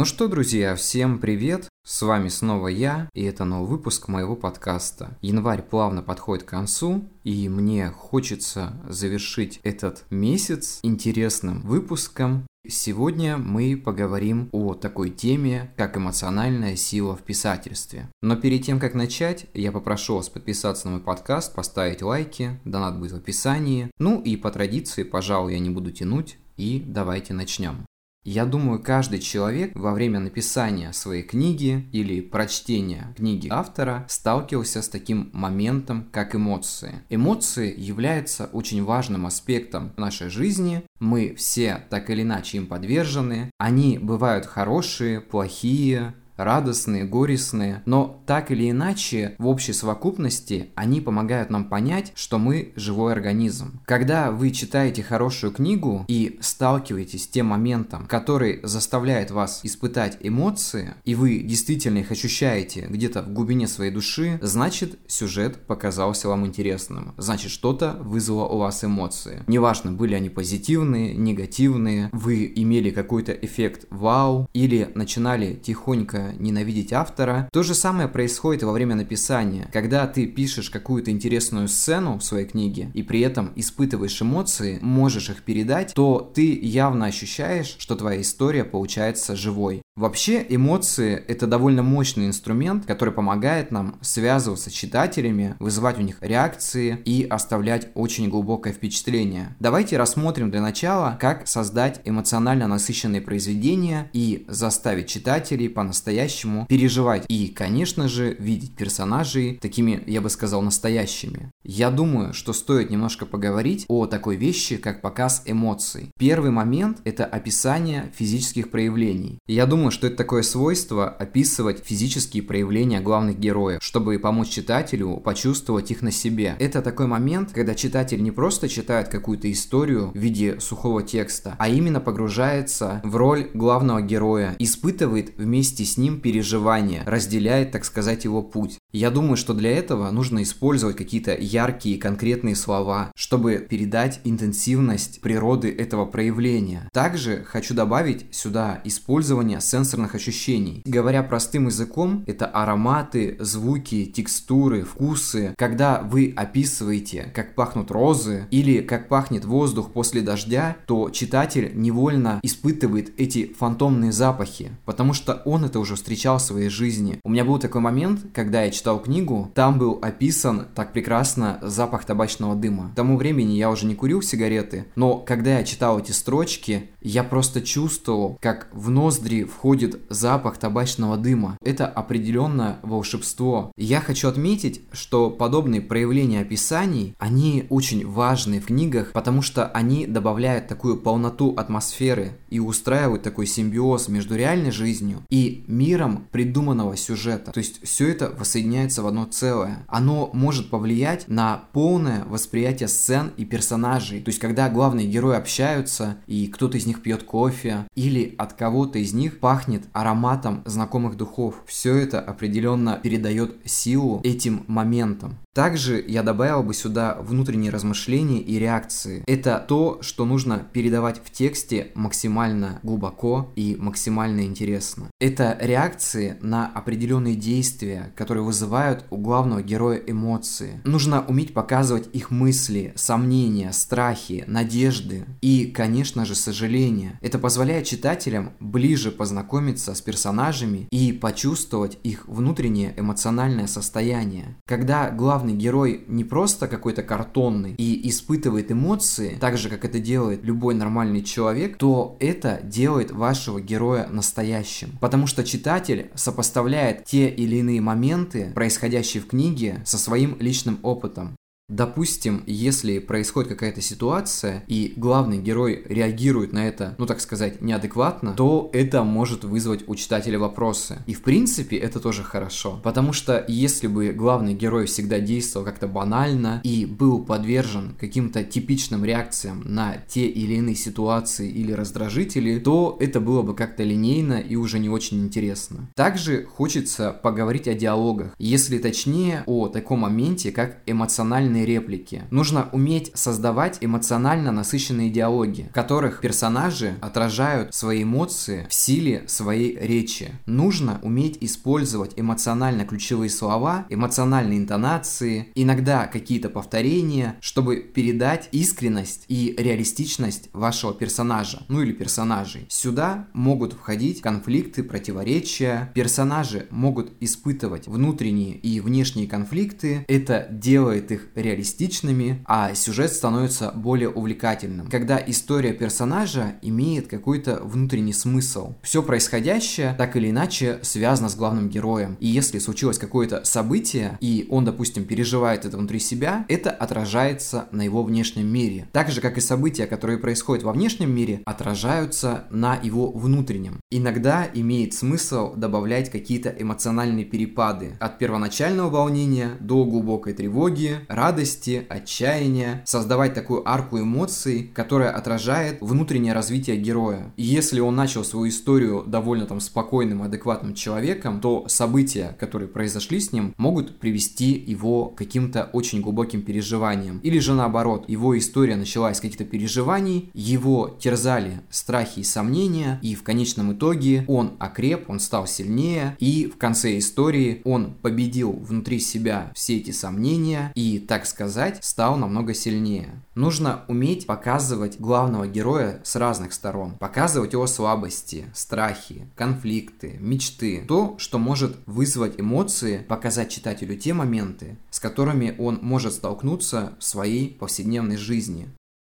Ну что, друзья, всем привет! С вами снова я, и это новый выпуск моего подкаста. Январь плавно подходит к концу, и мне хочется завершить этот месяц интересным выпуском. Сегодня мы поговорим о такой теме, как эмоциональная сила в писательстве. Но перед тем, как начать, я попрошу вас подписаться на мой подкаст, поставить лайки, донат будет в описании. Ну и по традиции, пожалуй, я не буду тянуть, и давайте начнем. Я думаю, каждый человек во время написания своей книги или прочтения книги автора сталкивался с таким моментом, как эмоции. Эмоции являются очень важным аспектом нашей жизни. Мы все так или иначе им подвержены. Они бывают хорошие, плохие, радостные, горестные, но так или иначе в общей совокупности они помогают нам понять, что мы живой организм. Когда вы читаете хорошую книгу и сталкиваетесь с тем моментом, который заставляет вас испытать эмоции, и вы действительно их ощущаете где-то в глубине своей души, значит сюжет показался вам интересным, значит что-то вызвало у вас эмоции. Неважно, были они позитивные, негативные, вы имели какой-то эффект вау, или начинали тихонько ненавидеть автора. То же самое происходит во время написания. Когда ты пишешь какую-то интересную сцену в своей книге и при этом испытываешь эмоции, можешь их передать, то ты явно ощущаешь, что твоя история получается живой. Вообще эмоции это довольно мощный инструмент, который помогает нам связываться с читателями, вызывать у них реакции и оставлять очень глубокое впечатление. Давайте рассмотрим для начала, как создать эмоционально насыщенные произведения и заставить читателей по-настоящему переживать и, конечно же, видеть персонажей такими, я бы сказал, настоящими. Я думаю, что стоит немножко поговорить о такой вещи, как показ эмоций. Первый момент это описание физических проявлений. Я думаю, что это такое свойство описывать физические проявления главных героев, чтобы помочь читателю почувствовать их на себе. Это такой момент, когда читатель не просто читает какую-то историю в виде сухого текста, а именно погружается в роль главного героя, испытывает вместе с ним переживания, разделяет, так сказать, его путь. Я думаю, что для этого нужно использовать какие-то яркие конкретные слова, чтобы передать интенсивность природы этого проявления. Также хочу добавить сюда использование сенсорных ощущений. Говоря простым языком, это ароматы, звуки, текстуры, вкусы. Когда вы описываете, как пахнут розы или как пахнет воздух после дождя, то читатель невольно испытывает эти фантомные запахи, потому что он это уже встречал в своей жизни. У меня был такой момент, когда я читал книгу, там был описан так прекрасно запах табачного дыма. К тому времени я уже не курил сигареты, но когда я читал эти строчки, я просто чувствовал, как в ноздри входит запах табачного дыма. Это определенно волшебство. Я хочу отметить, что подобные проявления описаний, они очень важны в книгах, потому что они добавляют такую полноту атмосферы и устраивают такой симбиоз между реальной жизнью и миром придуманного сюжета. То есть все это воссоединяется соединяется в одно целое. Оно может повлиять на полное восприятие сцен и персонажей. То есть, когда главные герои общаются, и кто-то из них пьет кофе, или от кого-то из них пахнет ароматом знакомых духов. Все это определенно передает силу этим моментам. Также я добавил бы сюда внутренние размышления и реакции. Это то, что нужно передавать в тексте максимально глубоко и максимально интересно. Это реакции на определенные действия, которые вызывают у главного героя эмоции. Нужно уметь показывать их мысли, сомнения, страхи, надежды и, конечно же, сожаления. Это позволяет читателям ближе познакомиться с персонажами и почувствовать их внутреннее эмоциональное состояние. Когда главный главный герой не просто какой-то картонный и испытывает эмоции, так же, как это делает любой нормальный человек, то это делает вашего героя настоящим. Потому что читатель сопоставляет те или иные моменты, происходящие в книге, со своим личным опытом. Допустим, если происходит какая-то ситуация, и главный герой реагирует на это, ну так сказать, неадекватно, то это может вызвать у читателя вопросы. И в принципе это тоже хорошо, потому что если бы главный герой всегда действовал как-то банально и был подвержен каким-то типичным реакциям на те или иные ситуации или раздражители, то это было бы как-то линейно и уже не очень интересно. Также хочется поговорить о диалогах, если точнее о таком моменте, как эмоциональный эмоциональные реплики. Нужно уметь создавать эмоционально насыщенные диалоги, в которых персонажи отражают свои эмоции в силе своей речи. Нужно уметь использовать эмоционально ключевые слова, эмоциональные интонации, иногда какие-то повторения, чтобы передать искренность и реалистичность вашего персонажа, ну или персонажей. Сюда могут входить конфликты, противоречия. Персонажи могут испытывать внутренние и внешние конфликты. Это делает их реалистичными реалистичными, а сюжет становится более увлекательным. Когда история персонажа имеет какой-то внутренний смысл. Все происходящее так или иначе связано с главным героем. И если случилось какое-то событие, и он, допустим, переживает это внутри себя, это отражается на его внешнем мире. Так же, как и события, которые происходят во внешнем мире, отражаются на его внутреннем. Иногда имеет смысл добавлять какие-то эмоциональные перепады от первоначального волнения до глубокой тревоги, радости, радости, отчаяния, создавать такую арку эмоций, которая отражает внутреннее развитие героя. И если он начал свою историю довольно там спокойным, адекватным человеком, то события, которые произошли с ним, могут привести его к каким-то очень глубоким переживаниям. Или же наоборот, его история началась с каких-то переживаний, его терзали страхи и сомнения, и в конечном итоге он окреп, он стал сильнее, и в конце истории он победил внутри себя все эти сомнения, и так сказать, стал намного сильнее. Нужно уметь показывать главного героя с разных сторон, показывать его слабости, страхи, конфликты, мечты, то, что может вызвать эмоции, показать читателю те моменты, с которыми он может столкнуться в своей повседневной жизни.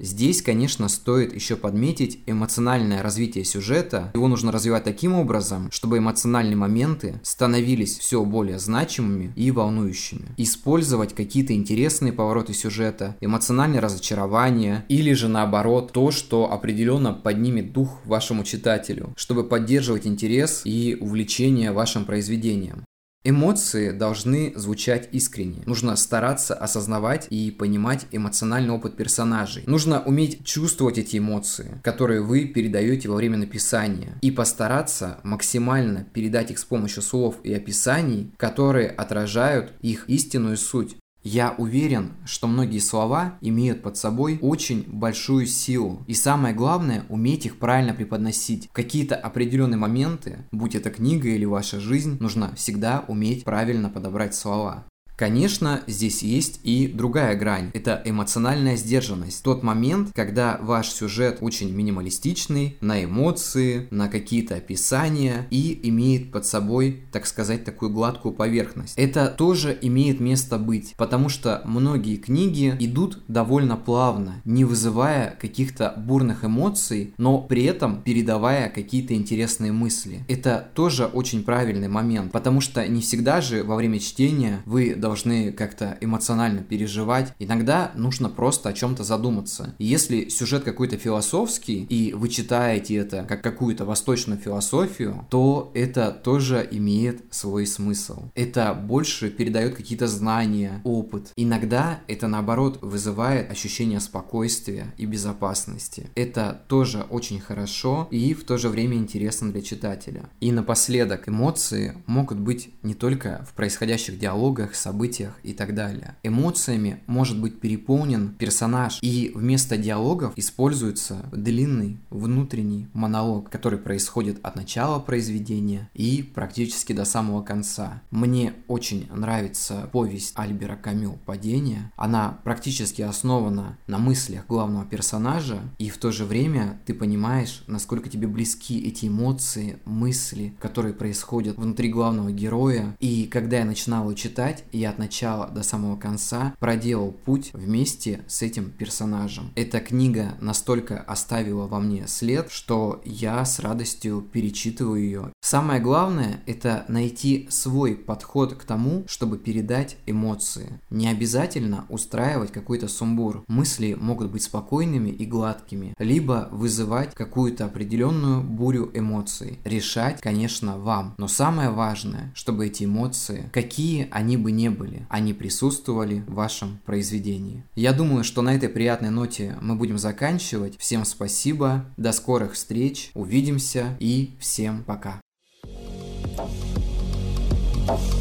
Здесь, конечно, стоит еще подметить эмоциональное развитие сюжета. Его нужно развивать таким образом, чтобы эмоциональные моменты становились все более значимыми и волнующими. Использовать какие-то интересные повороты сюжета, эмоциональное разочарование или же наоборот то, что определенно поднимет дух вашему читателю, чтобы поддерживать интерес и увлечение вашим произведением. Эмоции должны звучать искренне. Нужно стараться осознавать и понимать эмоциональный опыт персонажей. Нужно уметь чувствовать эти эмоции, которые вы передаете во время написания. И постараться максимально передать их с помощью слов и описаний, которые отражают их истинную суть. Я уверен, что многие слова имеют под собой очень большую силу. И самое главное, уметь их правильно преподносить. Какие-то определенные моменты, будь это книга или ваша жизнь, нужно всегда уметь правильно подобрать слова. Конечно, здесь есть и другая грань. Это эмоциональная сдержанность. Тот момент, когда ваш сюжет очень минималистичный, на эмоции, на какие-то описания и имеет под собой, так сказать, такую гладкую поверхность. Это тоже имеет место быть, потому что многие книги идут довольно плавно, не вызывая каких-то бурных эмоций, но при этом передавая какие-то интересные мысли. Это тоже очень правильный момент, потому что не всегда же во время чтения вы должны как-то эмоционально переживать. Иногда нужно просто о чем-то задуматься. Если сюжет какой-то философский, и вы читаете это как какую-то восточную философию, то это тоже имеет свой смысл. Это больше передает какие-то знания, опыт. Иногда это наоборот вызывает ощущение спокойствия и безопасности. Это тоже очень хорошо и в то же время интересно для читателя. И напоследок, эмоции могут быть не только в происходящих диалогах, событиях, событиях и так далее. Эмоциями может быть переполнен персонаж, и вместо диалогов используется длинный внутренний монолог, который происходит от начала произведения и практически до самого конца. Мне очень нравится повесть Альбера Камю «Падение». Она практически основана на мыслях главного персонажа, и в то же время ты понимаешь, насколько тебе близки эти эмоции, мысли, которые происходят внутри главного героя. И когда я начинал читать, я от начала до самого конца проделал путь вместе с этим персонажем. Эта книга настолько оставила во мне след, что я с радостью перечитываю ее, Самое главное – это найти свой подход к тому, чтобы передать эмоции. Не обязательно устраивать какой-то сумбур. Мысли могут быть спокойными и гладкими, либо вызывать какую-то определенную бурю эмоций. Решать, конечно, вам. Но самое важное, чтобы эти эмоции, какие они бы не были, они присутствовали в вашем произведении. Я думаю, что на этой приятной ноте мы будем заканчивать. Всем спасибо, до скорых встреч, увидимся и всем пока. you.